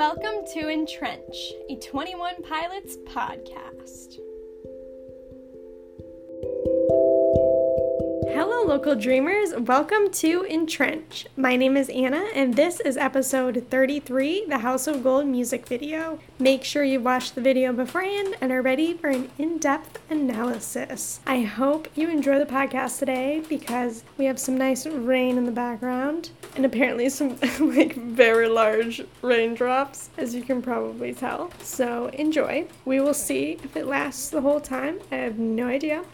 Welcome to Entrench, a 21 Pilots podcast. Hello, local dreamers. Welcome to Entrench. My name is Annah, and this is episode 33 the House of Gold music video. Make sure you watch the video beforehand and are ready for an in depth analysis. I hope you enjoy the podcast today because we have some nice rain in the background and apparently some like very large raindrops, as you can probably tell. So enjoy. We will see if it lasts the whole time. I have no idea.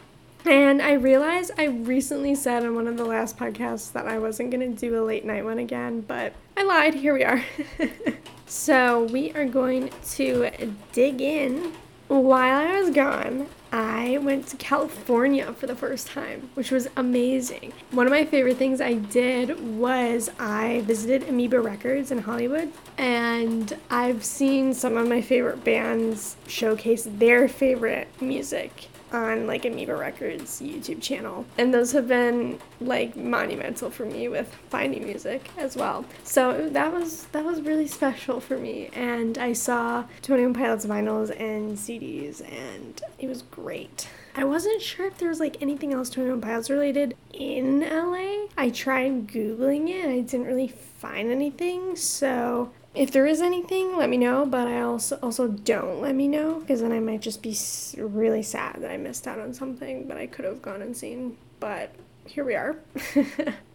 And I realized I recently said on one of the last podcasts that I wasn't going to do a late night one again, but I lied. Here we are. so we are going to dig in. While I was gone, I went to California for the first time, which was amazing. One of my favorite things I did was I visited Amoeba Records in Hollywood, and I've seen some of my favorite bands showcase their favorite music on like Amoeba Records YouTube channel. And those have been like monumental for me with finding music as well. So that was that was really special for me. And I saw 21 Pilots vinyls and CDs and it was great. I wasn't sure if there was like anything else 21 Pilots related in LA. I tried Googling it and I didn't really find anything. So if there is anything, let me know, but I also also don't let me know because then I might just be really sad that I missed out on something that I could have gone and seen. But here we are.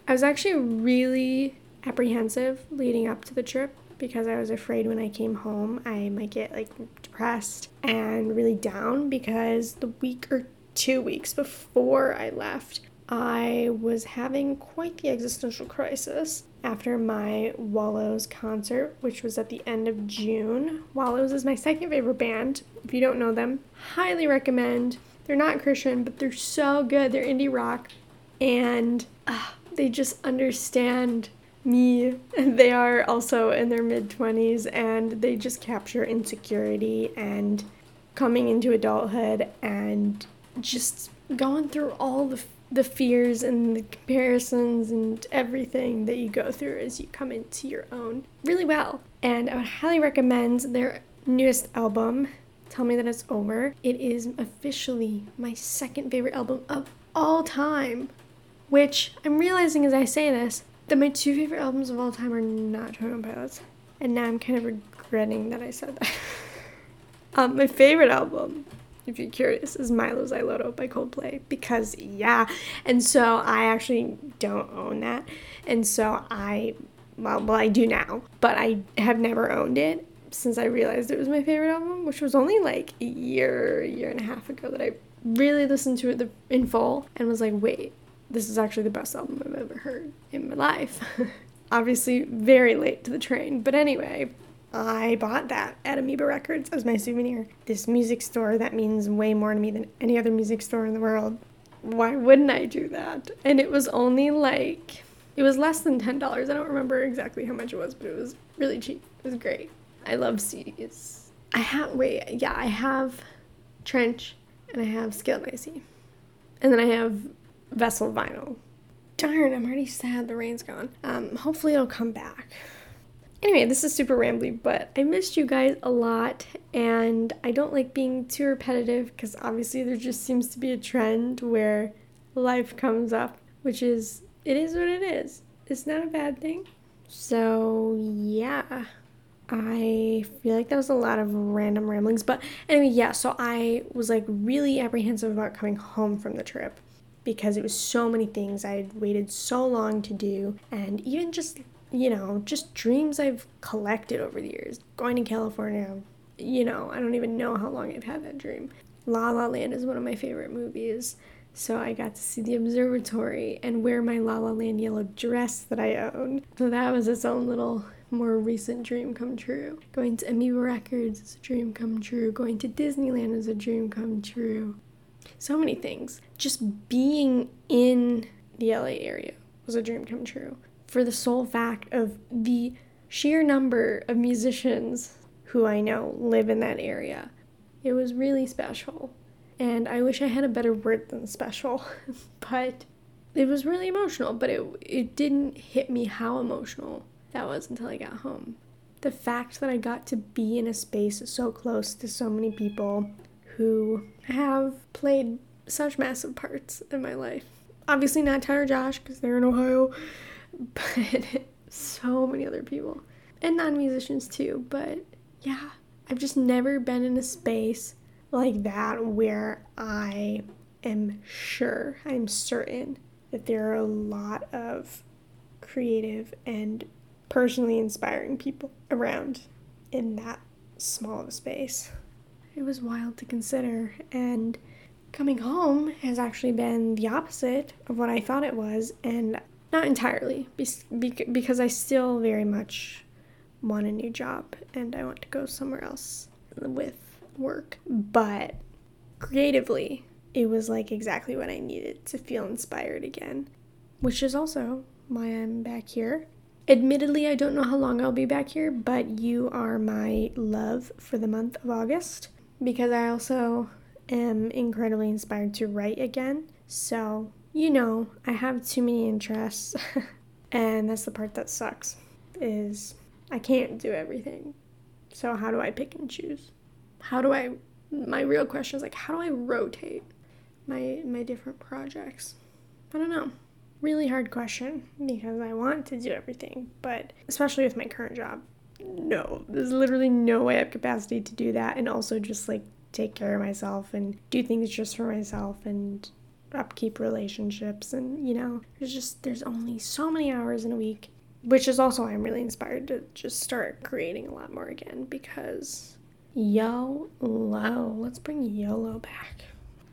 I was actually really apprehensive leading up to the trip because I was afraid when I came home I might get like depressed and really down because the week or two weeks before I left, I was having quite the existential crisis after my Wallows concert, which was at the end of June. Wallows is my second favorite band. If you don't know them, highly recommend. They're not Christian, but they're so good. They're indie rock, and uh, they just understand me. They are also in their mid 20s, and they just capture insecurity and coming into adulthood and just going through all the the fears and the comparisons and everything that you go through as you come into your own really well. And I would highly recommend their newest album, Tell Me That It's Over. It is officially my second favorite album of all time, which I'm realizing as I say this that my two favorite albums of all time are not 21 Pilots. And now I'm kind of regretting that I said that. um, my favorite album if you're curious, is Mylo Xyloto by Coldplay because yeah. And so I actually don't own that. And so I well, well I do now, but I have never owned it since I realized it was my favorite album, which was only like a year, year and a half ago that I really listened to it in full and was like, wait, this is actually the best album I've ever heard in my life. Obviously, very late to the train, but anyway, I bought that at Amoeba Records as my souvenir. This music store that means way more to me than any other music store in the world. Why wouldn't I do that? And it was only like, it was less than $10. I don't remember exactly how much it was, but it was really cheap. It was great. I love CDs. I have, wait, yeah, I have Trench and I have Scale Icy. And then I have Vessel Vinyl. Darn, I'm already sad the rain's gone. Um, hopefully it'll come back. Anyway, this is super rambly, but I missed you guys a lot, and I don't like being too repetitive because obviously there just seems to be a trend where life comes up, which is, it is what it is. It's not a bad thing. So, yeah. I feel like that was a lot of random ramblings. But anyway, yeah, so I was like really apprehensive about coming home from the trip because it was so many things I had waited so long to do. And even just you know, just dreams I've collected over the years. Going to California, you know, I don't even know how long I've had that dream. La La Land is one of my favorite movies. So I got to see the observatory and wear my La La Land yellow dress that I own. So that was its own little more recent dream come true. Going to Amoeba Records is a dream come true. Going to Disneyland is a dream come true. So many things. Just being in the LA area was a dream come true for the sole fact of the sheer number of musicians who I know live in that area. It was really special. And I wish I had a better word than special, but it was really emotional, but it it didn't hit me how emotional that was until I got home. the fact that I got to be in a space so close to so many people who have played such massive parts in my life. Obviously, not Tyler Josh because they're in Ohio, but so many other people and non musicians too. But yeah, I've just never been in a space like that where I am sure, I'm certain that there are a lot of creative and personally inspiring people around in that small of a space. It was wild to consider, and coming home has actually been the opposite of what I thought it was, and not entirely, because I still very much want a new job and I want to go somewhere else with work. But creatively, it was like exactly what I needed to feel inspired again, which is also why I'm back here. Admittedly, I don't know how long I'll be back here, but you are my love for the month of August because I also am incredibly inspired to write again. So, you know, I have too many interests, and that's the part that sucks is I can't do everything. So, how do I pick and choose? How do I my real question is like how do I rotate my my different projects? I don't know. Really hard question because I want to do everything, but especially with my current job, no, there's literally no way I have capacity to do that and also just like take care of myself and do things just for myself and upkeep relationships and you know there's just there's only so many hours in a week which is also why i'm really inspired to just start creating a lot more again because YOLO. Let's bring YOLO back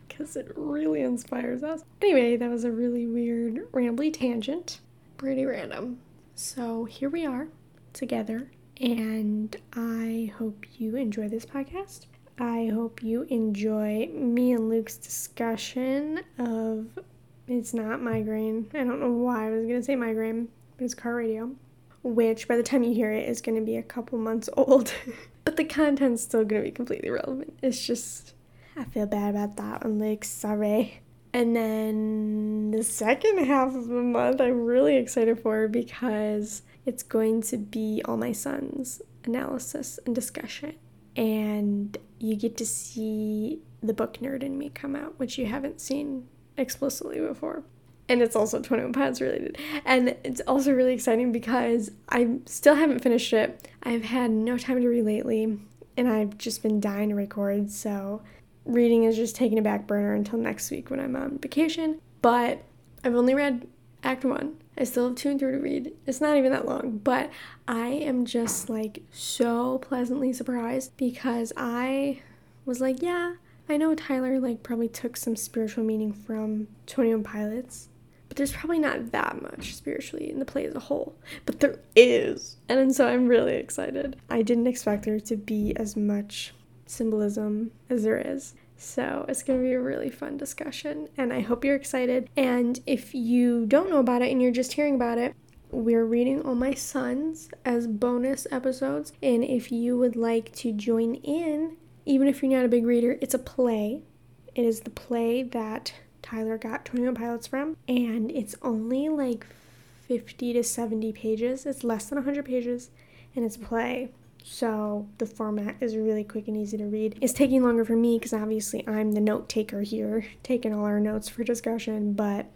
because it really inspires us. Anyway, that was a really weird, rambly tangent. Pretty random. So here we are together, and I hope you enjoy this podcast. I hope you enjoy me and Luke's discussion of it's not migraine. I don't know why I was going to say migraine, but it's car radio, which by the time you hear it is going to be a couple months old. but the content's still going to be completely relevant. It's just, I feel bad about that one, Luke. Sorry. And then the second half of the month, I'm really excited for because it's going to be all my sons' analysis and discussion and you get to see the book nerd in me come out, which you haven't seen explicitly before. And it's also 21 Pilots related. And it's also really exciting because I still haven't finished it. I've had no time to read lately, and I've just been dying to record, so reading is just taking a back burner until next week when I'm on vacation. But I've only read Act 1 I still have two and three to read. It's not even that long, but I am just like so pleasantly surprised because I was like, yeah, I know Tyler like probably took some spiritual meaning from 21 Pilots, but there's probably not that much spiritually in the play as a whole. But there is. And so I'm really excited. I didn't expect there to be as much symbolism as there is. So it's going to be a really fun discussion, and I hope you're excited. And if you don't know about it and you're just hearing about it, we're reading All My Sons as bonus episodes. And if you would like to join in, even if you're not a big reader, it's a play. It is the play that Tyler got 21 Pilots from, and it's only like 50 to 70 pages. It's less than 100 pages, and it's a play. So the format is really quick and easy to read. It's taking longer for me because obviously I'm the note taker here, taking all our notes for discussion, but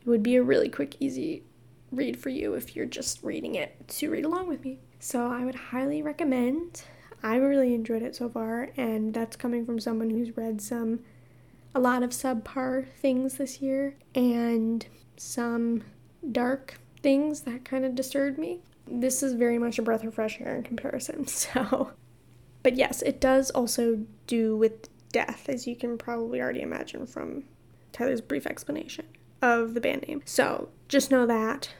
it would be a really quick, easy read for you if you're just reading it to read along with me. So I would highly recommend. I really enjoyed it so far, and that's coming from someone who's read some a lot of subpar things this year and some dark things that kind of disturbed me this is very much a breath of fresh air in comparison. So, but yes, it does also do with death, as you can probably already imagine from Tyler's brief explanation of the band name. So, just know that.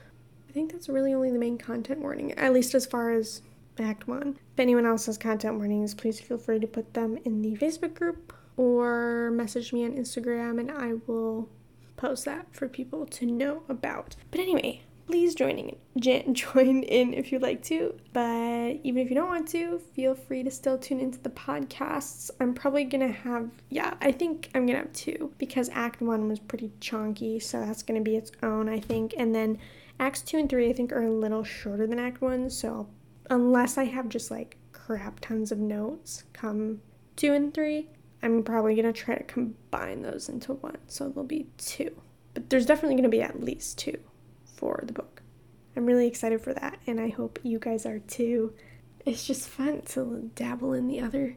I think that's really only the main content warning, at least as far as Act 1. If anyone else has content warnings, please feel free to put them in the Facebook group or message me on Instagram and I will post that for people to know about. But anyway, please joining join in if you'd like to but even if you don't want to feel free to still tune into the podcasts i'm probably gonna have yeah i think i'm gonna have two because act one was pretty chunky so that's gonna be its own i think and then acts two and three i think are a little shorter than act one so unless I have just like crap tons of notes come two and three, I'm probably to try to combine those into one. So there'll be two. But there's definitely to be at least two for the book. I'm really excited for that, and I hope you guys are too. It's just fun to dabble in the other.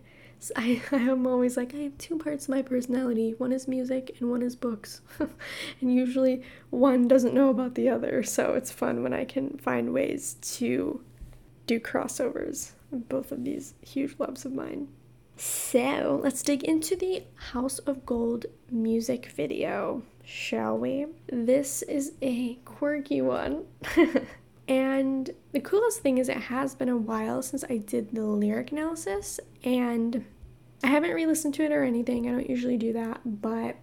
I, I am always like, I have two parts of my personality one is music and one is books. and usually one doesn't know about the other, so it's fun when I can find ways to do crossovers of both of these huge loves of mine. So let's dig into the House of Gold music video, shall we? This is a quirky one. and the coolest thing is, it has been a while since I did the lyric analysis, and I haven't re listened to it or anything. I don't usually do that, but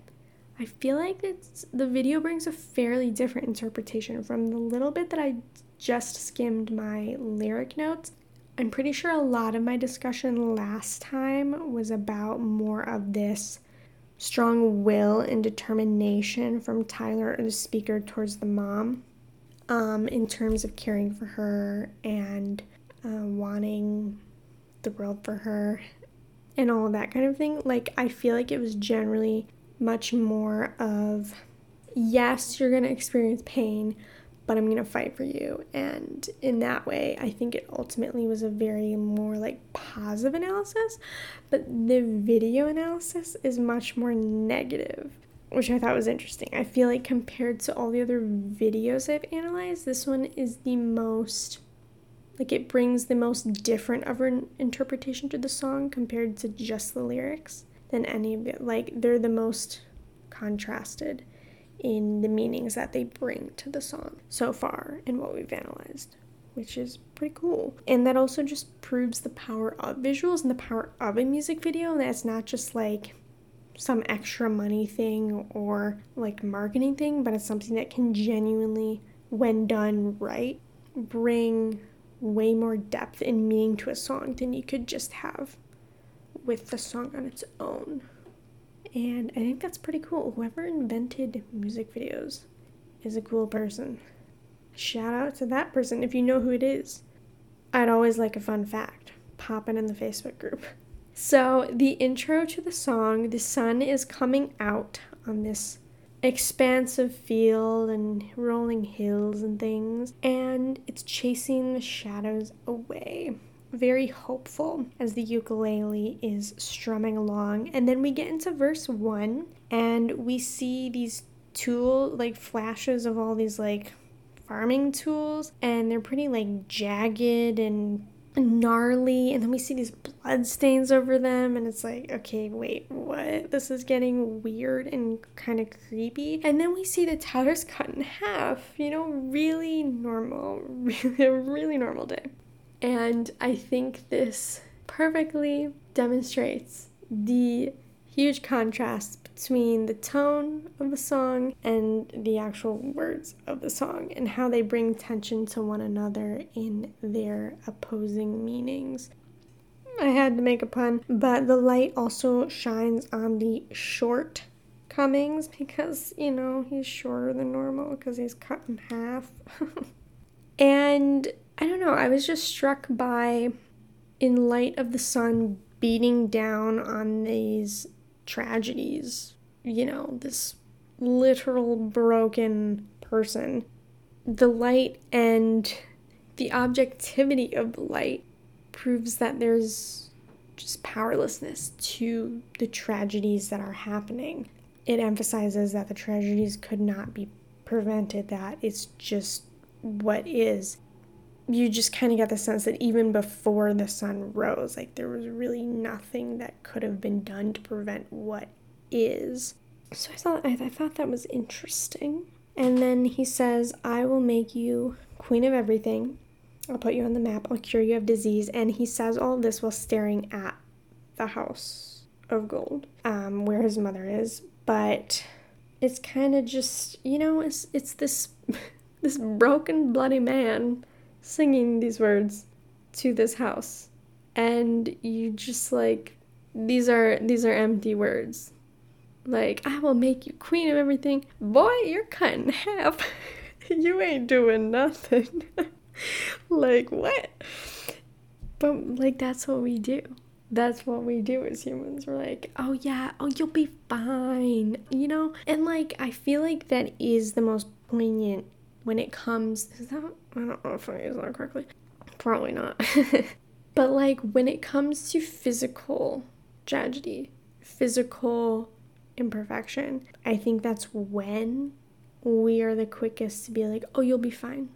I feel like it's, the video brings a fairly different interpretation from the little bit that I just skimmed my lyric notes. I'm pretty sure a lot of my discussion last time was about more of this strong will and determination from Tyler, the speaker, towards the mom um, in terms of caring for her and uh, wanting the world for her and all that kind of thing. Like, I feel like it was generally much more of yes, you're going to experience pain, but I'm going to fight for you. And in that way, I think it ultimately was a very more like positive analysis, but the video analysis is much more negative, which I thought was interesting. I feel like compared to all the other videos I've analyzed, this one is the most like it brings the most different of an interpretation to the song compared to just the lyrics than any of it. Like they're the most contrasted in the meanings that they bring to the song so far in what we've analyzed, which is pretty cool. And that also just proves the power of visuals and the power of a music video. And That's not just like some extra money thing or like marketing thing, but it's something that can genuinely, when done right, bring way more depth and meaning to a song than you could just have with the song on its own. And I think that's pretty cool. Whoever invented music videos is a cool person. Shout out to that person if you know who it is. I'd always like a fun fact popping in the Facebook group. So, the intro to the song, the sun is coming out on this expansive field and rolling hills and things, and it's chasing the shadows away very hopeful as the ukulele is strumming along. And then we get into verse one and we see these tool like flashes of all these like farming tools and they're pretty like jagged and gnarly. And then we see these blood stains over them and it's like okay wait what? This is getting weird and kind of creepy. And then we see the towers cut in half you know really normal really really normal day and I think this perfectly demonstrates the huge contrast between the tone of the song and the actual words of the song and how they bring tension to one another in their opposing meanings. I had to make a pun, but the light also shines on the short Cummings because, you know, he's shorter than normal because he's cut in half. and I don't know, I was just struck by, in light of the sun beating down on these tragedies, you know, this literal broken person, the light and the objectivity of the light proves that there's just powerlessness to the tragedies that are happening. It emphasizes that the tragedies could not be prevented, that it's just what is you just kind of get the sense that even before the sun rose, like there was really nothing that could have been done to prevent what is. So I thought I, I thought that was interesting. And then he says, "I will make you queen of everything. I'll put you on the map. I'll cure you of disease." And he says all this while staring at the house of gold, um, where his mother is. But it's kind of just, you know, it's it's this this broken, bloody man singing these words to this house. And you just like these are these are empty words. Like i will make you queen of everything. Boy you're cut in half. You ain't doing nothing. Like what? But like that's what we do. That's what we do as humans. We're like, oh yeah, oh you'll be fine, you know? And like I feel like that is the most poignant when it comes is that I don't know if I use that correctly. Probably not. but like when it comes to physical tragedy, physical imperfection, I think that's when we are the quickest to be like, oh, you'll be fine.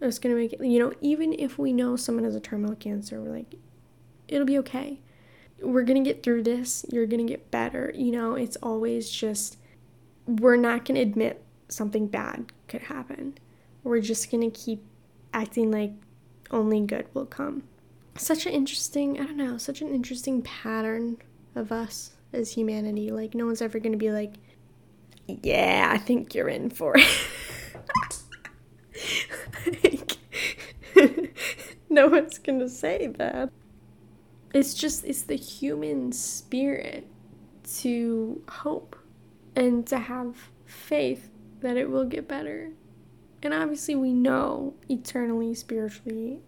It's gonna make it, you know, even if we know someone has a terminal cancer, we're like, it'll be okay. We're gonna get through this. You're gonna get better. You know, it's always just, we're not gonna admit something bad could happen. We're just gonna keep acting like only good will come. Such an interesting, I don't know, such an interesting pattern of us as humanity. Like, no one's ever gonna be like, yeah, I think you're in for it. no one's gonna say that. It's just, it's the human spirit to hope and to have faith that it will get better. And obviously, we know eternally, spiritually,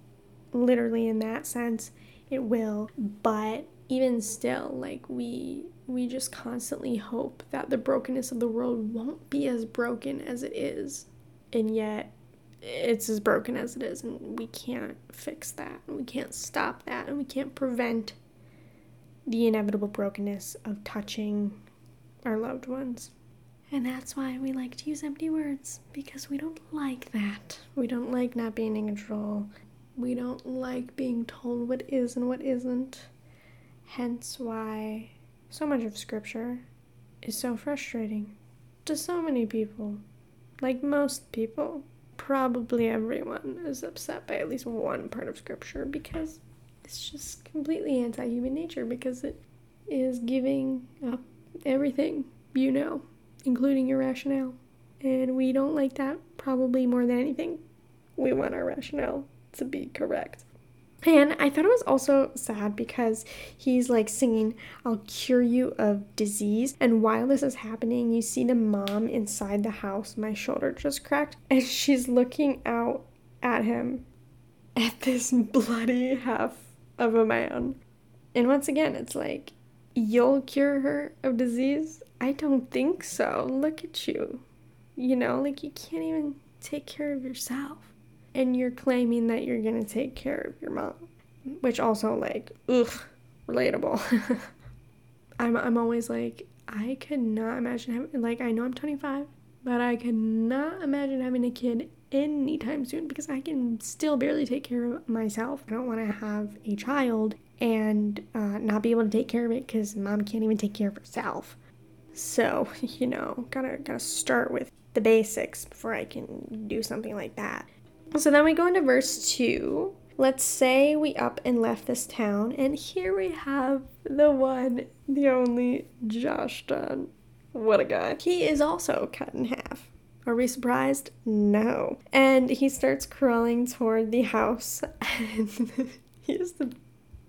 literally in that sense, it will. But even still, like, we we just constantly hope that the brokenness of the world won't be as broken as it is. And yet, it's as broken as it is, and we can't fix that, and we can't stop that, and we can't prevent the inevitable brokenness of touching our loved ones. And that's why we like to use empty words, because we don't like that. We don't like not being in control. We don't like being told what is and what isn't. Hence why so much of scripture is so frustrating to so many people. Like most people, probably everyone is upset by at least one part of scripture because it's just completely anti human nature because it is giving up everything you know including your rationale. And we don't like that probably more than anything. We want our rationale to be correct. And I thought it was also sad because he's like singing, I'll cure you of disease. And while this is happening, you see the mom inside the house. My shoulder just cracked. And she's looking out at him at this bloody half of a man. And once again, it's like, you'll cure her of disease? I don't think so. Look at you. You know, like you can't even take care of yourself. And you're claiming that you're gonna take care of your mom. Which also like, ugh, relatable. I'm I'm always like, I could not imagine having like I know I'm 25, but I could not imagine having a kid anytime soon because I can still barely take care of myself. I don't want to have a child and uh, not be able to take care of it because mom can't even take care of herself. So, you know, gotta gotta start with the basics before I can do something like that. So then we go into verse 2. Let's say we up and left this town, and here we have the one, the only Josh Dun. What a guy. He is also cut in half. Are we surprised? No. And he starts crawling toward the house, and he is the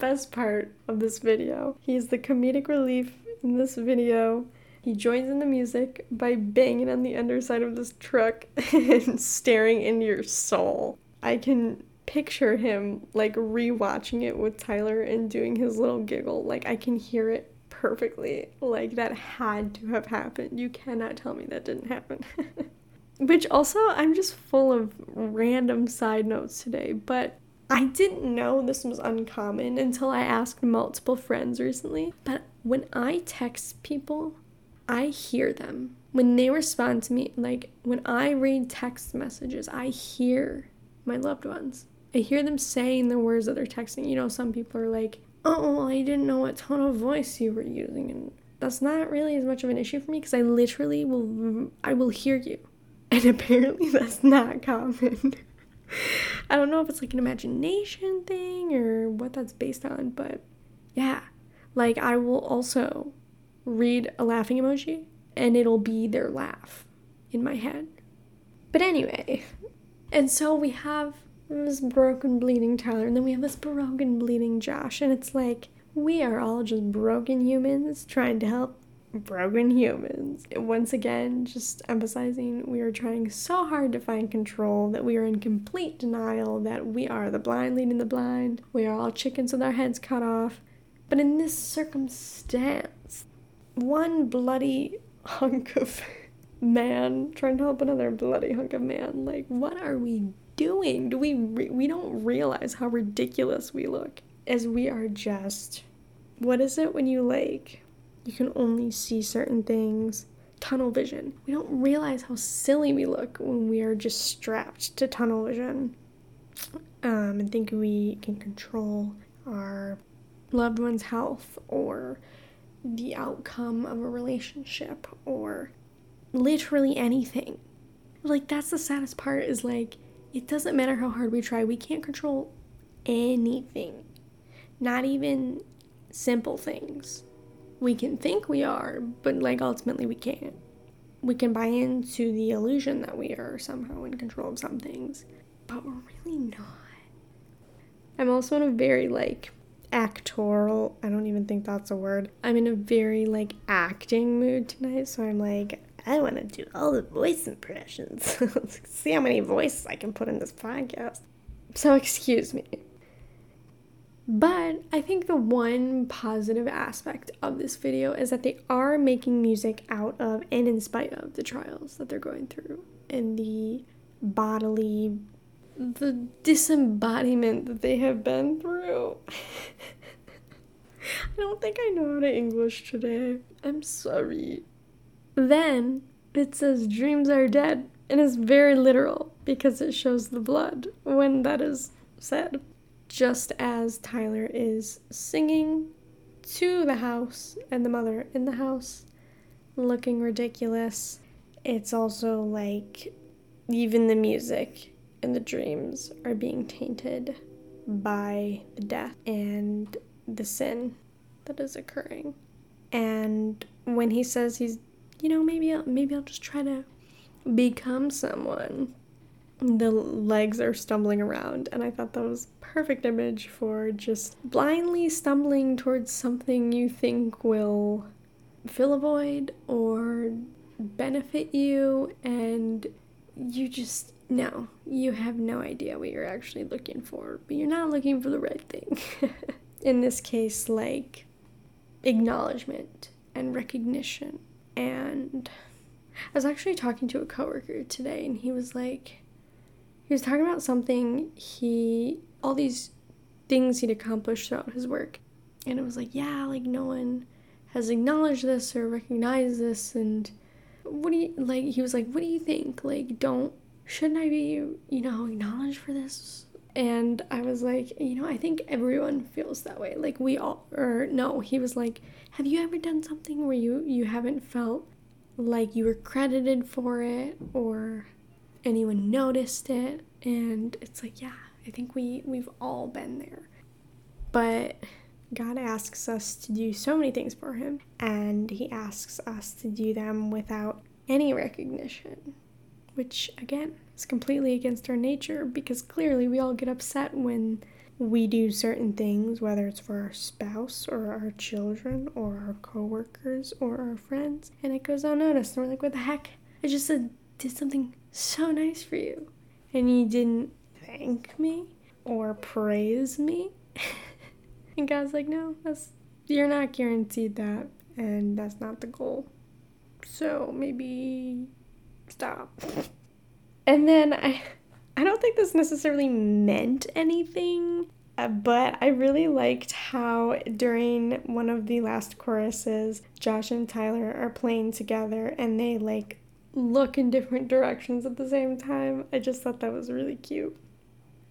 best part of this video. He's the comedic relief in this video. He joins in the music by banging on the underside of this truck and staring into your soul. I can picture him like rewatching it with Tyler and doing his little giggle. Like I can hear it perfectly. Like that had to have happened. You cannot tell me that didn't happen. Which also, I'm just full of random side notes today, but I didn't know this was uncommon until I asked multiple friends recently. But when I text people, I hear them. When they respond to me, like when I read text messages, I hear my loved ones. I hear them saying the words that they're texting. You know, some people are like, oh, well, I didn't know what tone of voice you were using. And that's not really as much of an issue for me because I literally will, I will hear you. And apparently that's not common. I don't know if it's like an imagination thing or what that's based on, but yeah. Like I will also read a laughing emoji and it'll be their laugh in my head. But anyway, and so we have this broken, bleeding Tyler, and then we have this broken, bleeding Josh, and it's like we are all just broken humans trying to help broken humans. Once again, just emphasizing we are trying so hard to find control that we are in complete denial that we are the blind leading the blind. We are all chickens with our heads cut off. But in this circumstance, one bloody hunk of man trying to help another bloody hunk of man, like, what are we doing? Do we re- we don't realize how ridiculous we look as we are just what is it when you like you can only see certain things. Tunnel vision. We don't realize how silly we look when we are just strapped to tunnel vision. Um, and think we can control our loved one's health or the outcome of a relationship or literally anything. Like that's the saddest part is like it doesn't matter how hard we try we can't control anything. Not even simple things. We can think we are, but like ultimately we can't. We can buy into the illusion that we are somehow in control of some things, but we're really not. I'm also in a very like actoral, I don't even think that's a word. I'm in a very like acting mood tonight, so I'm like, I want to do all the voice impressions. See how many voices I can put in this podcast. So, excuse me. But I think the one positive aspect of this video is that they are making music out of and in spite of the trials that they're going through and the bodily, the disembodiment that they have been through. I don't think I know how to English today. I'm sorry. Then it says dreams are dead and is very literal because it shows the blood when that is said just as Tyler is singing to the house and the mother in the house, looking ridiculous. It's also like even the music and the dreams are being tainted by the death and the sin that is occurring. And when he says he's, you know, maybe I'll, maybe I'll just try to become someone the legs are stumbling around and i thought that was perfect image for just blindly stumbling towards something you think will fill a void or benefit you and you just no you have no idea what you're actually looking for but you're not looking for the right thing. In this case like acknowledgement and recognition. And I was actually talking to a coworker today and he was like he was talking about something he all these things he'd accomplished throughout his work. And it was like yeah like no one has acknowledged this or recognized this. And what do you like he was like what do you think? Like don't shouldn't i be you know acknowledged for this? And i was like you know i think everyone feels that way. Like we all or no he was like have you ever done something where you you haven't felt like you were credited for it or anyone noticed it and it's like yeah i think we we've all been there but god asks us to do so many things for him and he asks us to do them without any recognition which again is completely against our nature because clearly we all get upset when we do certain things, whether it's for our spouse or our children or our coworkers or our friends, and it goes unnoticed. And we're like, what the heck? I just said, did something so nice for you. And you didn't thank me or praise me. and God's like, no, that's you're not guaranteed that and that's not the goal. So maybe stop. and then I I don't think this necessarily meant anything, uh, but I really liked how during one of the last choruses, Josh and Tyler are playing together and they like look in different directions at the same time. I just thought that was really cute.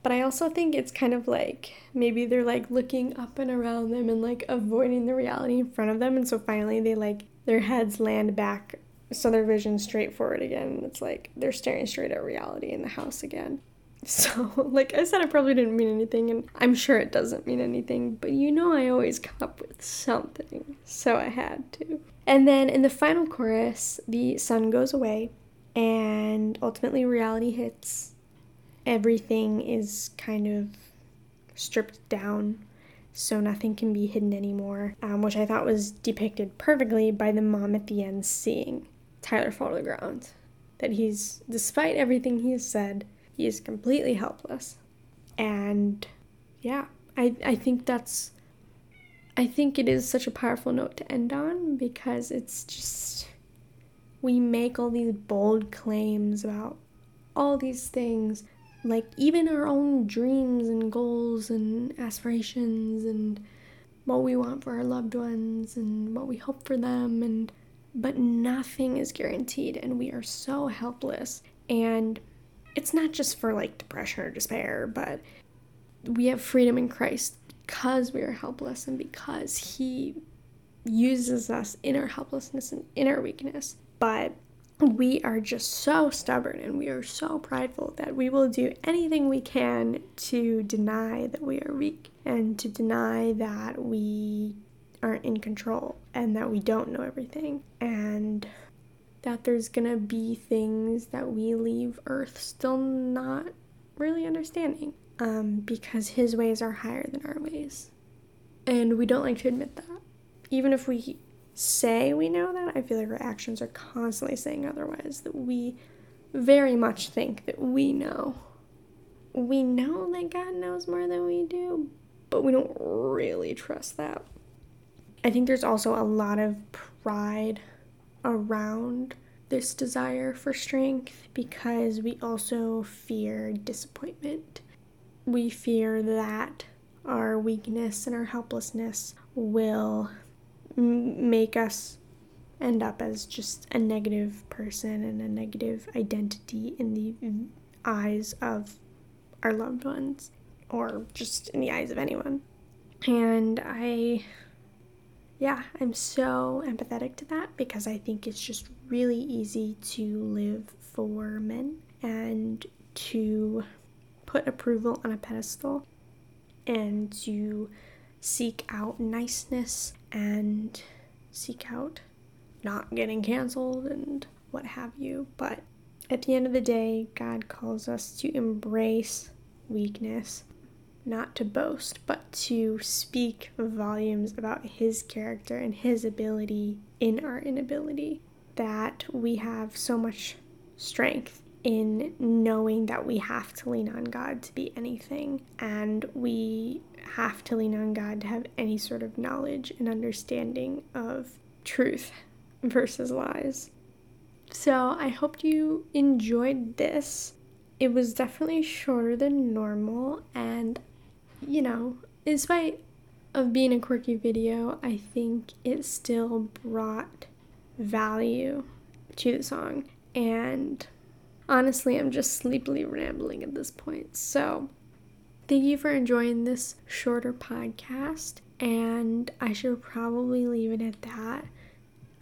But I also think it's kind of like maybe they're like looking up and around them and like avoiding the reality in front of them. And so finally they like their heads land back so their vision's straight forward again. It's like they're staring straight at reality in the house again. So, like I said, I probably didn't mean anything, and I'm sure it doesn't mean anything, but you know, I always come up with something, so I had to. And then in the final chorus, the sun goes away and ultimately reality hits. Everything is kind of stripped down so nothing can be hidden anymore, um, which I thought was depicted perfectly by the mom at the end seeing Tyler fall to the ground. That he's, despite everything he has said, he is completely helpless. And yeah, I, I think that's, I think it is such a powerful note to end on because it's just, we make all these bold claims about all these things like even our own dreams and goals and aspirations and what we want for our loved ones and what we hope for them and but nothing is guaranteed and we are so helpless. And it's not just for like depression or despair but we have freedom in Christ because we are helpless and because he uses us in our helplessness and in our weakness. But we are just so stubborn and we are so prideful that we will do anything we can to deny that we are weak and to deny that we aren't in control and that we don't know everything and that there's gonna be things that we leave Earth still not really understanding um, because His ways are higher than our ways. And we don't like to admit that. Even if we say we know that, I feel like our actions are constantly saying otherwise, that we very much think that we know. We know that God knows more than we do, but we don't really trust that. I think there's also a lot of pride around this desire for strength because we also fear disappointment. We fear that our weakness and our helplessness will make us end up as just a negative person and a negative identity in the eyes of our loved ones or just in the eyes of anyone. And I, yeah, I'm so empathetic to that because I think it's just really easy to live for men and to put approval on a pedestal and to seek out niceness and seek out not getting canceled and what have you. But at the end of the day, God calls us to embrace weakness, not to boast, but to speak volumes about His character and His ability in our inability. That we have so much strength in knowing that we have to lean on God to be anything, and we have to lean on God to have any sort of knowledge and understanding of truth versus lies. So, I hope you enjoyed this. It was definitely shorter than normal, and you know, in spite of being a quirky video, I think it still brought value to the song. And honestly, I'm just sleepily rambling at this point. So, Thank you for enjoying this shorter podcast, and I should probably leave it at that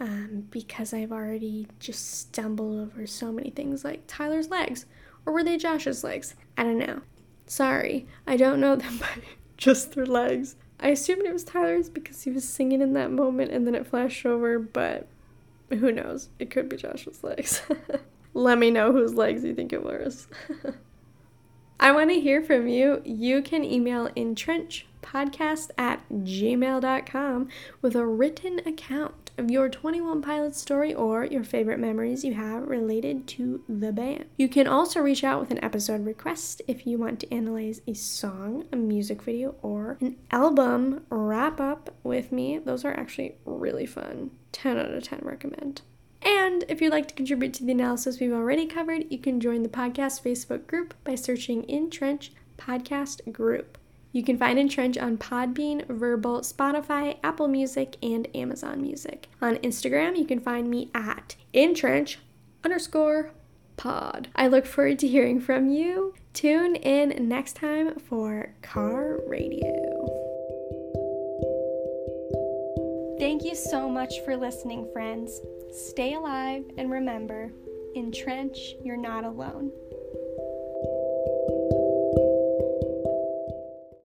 um, because I've already just stumbled over so many things like Tyler's legs, or were they Josh's legs? I don't know. Sorry, I don't know them by just their legs. I assumed it was Tyler's because he was singing in that moment and then it flashed over, but who knows? It could be Josh's legs. Let me know whose legs you think it was. I want to hear from you. You can email entrenchpodcast at gmail.com with a written account of your 21 Pilots story or your favorite memories you have related to the band. You can also reach out with an episode request if you want to analyze a song, a music video, or an album wrap up with me. Those are actually really fun. 10 out of 10 recommend. And if you'd like to contribute to the analysis we've already covered, you can join the podcast Facebook group by searching Entrench Podcast Group. You can find Entrench on Podbean, Verbal, Spotify, Apple Music, and Amazon Music. On Instagram, you can find me at Entrench underscore pod. I look forward to hearing from you. Tune in next time for Car Radio. Thank you so much for listening, friends. Stay alive and remember, in Trench, you're not alone.